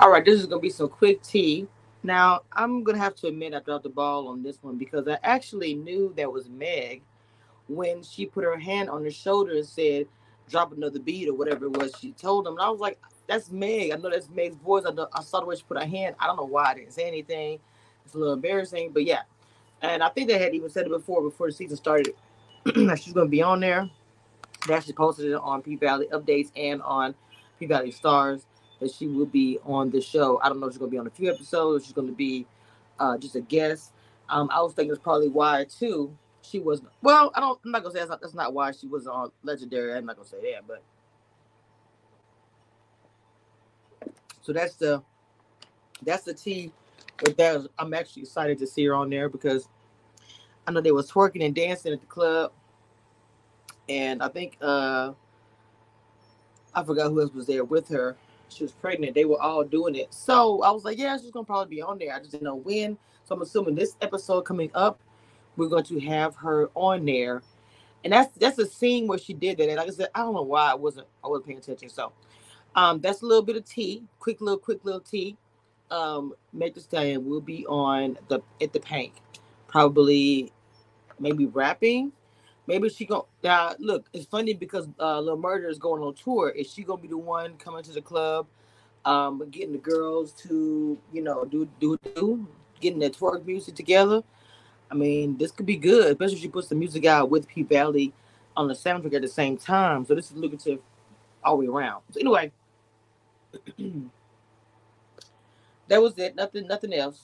All right, this is gonna be some quick tea. Now, I'm gonna have to admit I dropped the ball on this one because I actually knew that was Meg when she put her hand on his shoulder and said, "Drop another beat" or whatever it was she told him. And I was like, "That's Meg. I know that's Meg's voice. I, know, I saw the way she put her hand. I don't know why I didn't say anything. It's a little embarrassing, but yeah." And I think they had even said it before before the season started that she's gonna be on there. They actually posted it on P Valley updates and on P Valley Stars that she will be on the show. I don't know if she's gonna be on a few episodes. She's gonna be uh, just a guest. Um, I was thinking it's probably why too. She was well. I don't. I'm not gonna say that's not, that's not why she was on Legendary. I'm not gonna say that, but so that's the that's the tea. But that I'm actually excited to see her on there because I know they was twerking and dancing at the club, and I think uh I forgot who else was there with her she was pregnant. They were all doing it. So I was like, yeah, she's gonna probably be on there. I just didn't know when. So I'm assuming this episode coming up, we're going to have her on there. And that's that's a scene where she did that. And like I said, I don't know why I wasn't I wasn't paying attention. So um that's a little bit of tea, quick little, quick little tea. Um, Meg Thee Stallion will be on the at the Pynk, probably maybe rapping Maybe she go now. Look, it's funny because uh, Lil Murda is going on tour. Is she gonna be the one coming to the club, um, getting the girls to you know do do do, getting the twerk music together? I mean, this could be good, especially if she puts the music out with P Valley on the soundtrack at the same time. So this is lucrative all the way around. So anyway, that was it. Nothing, nothing else.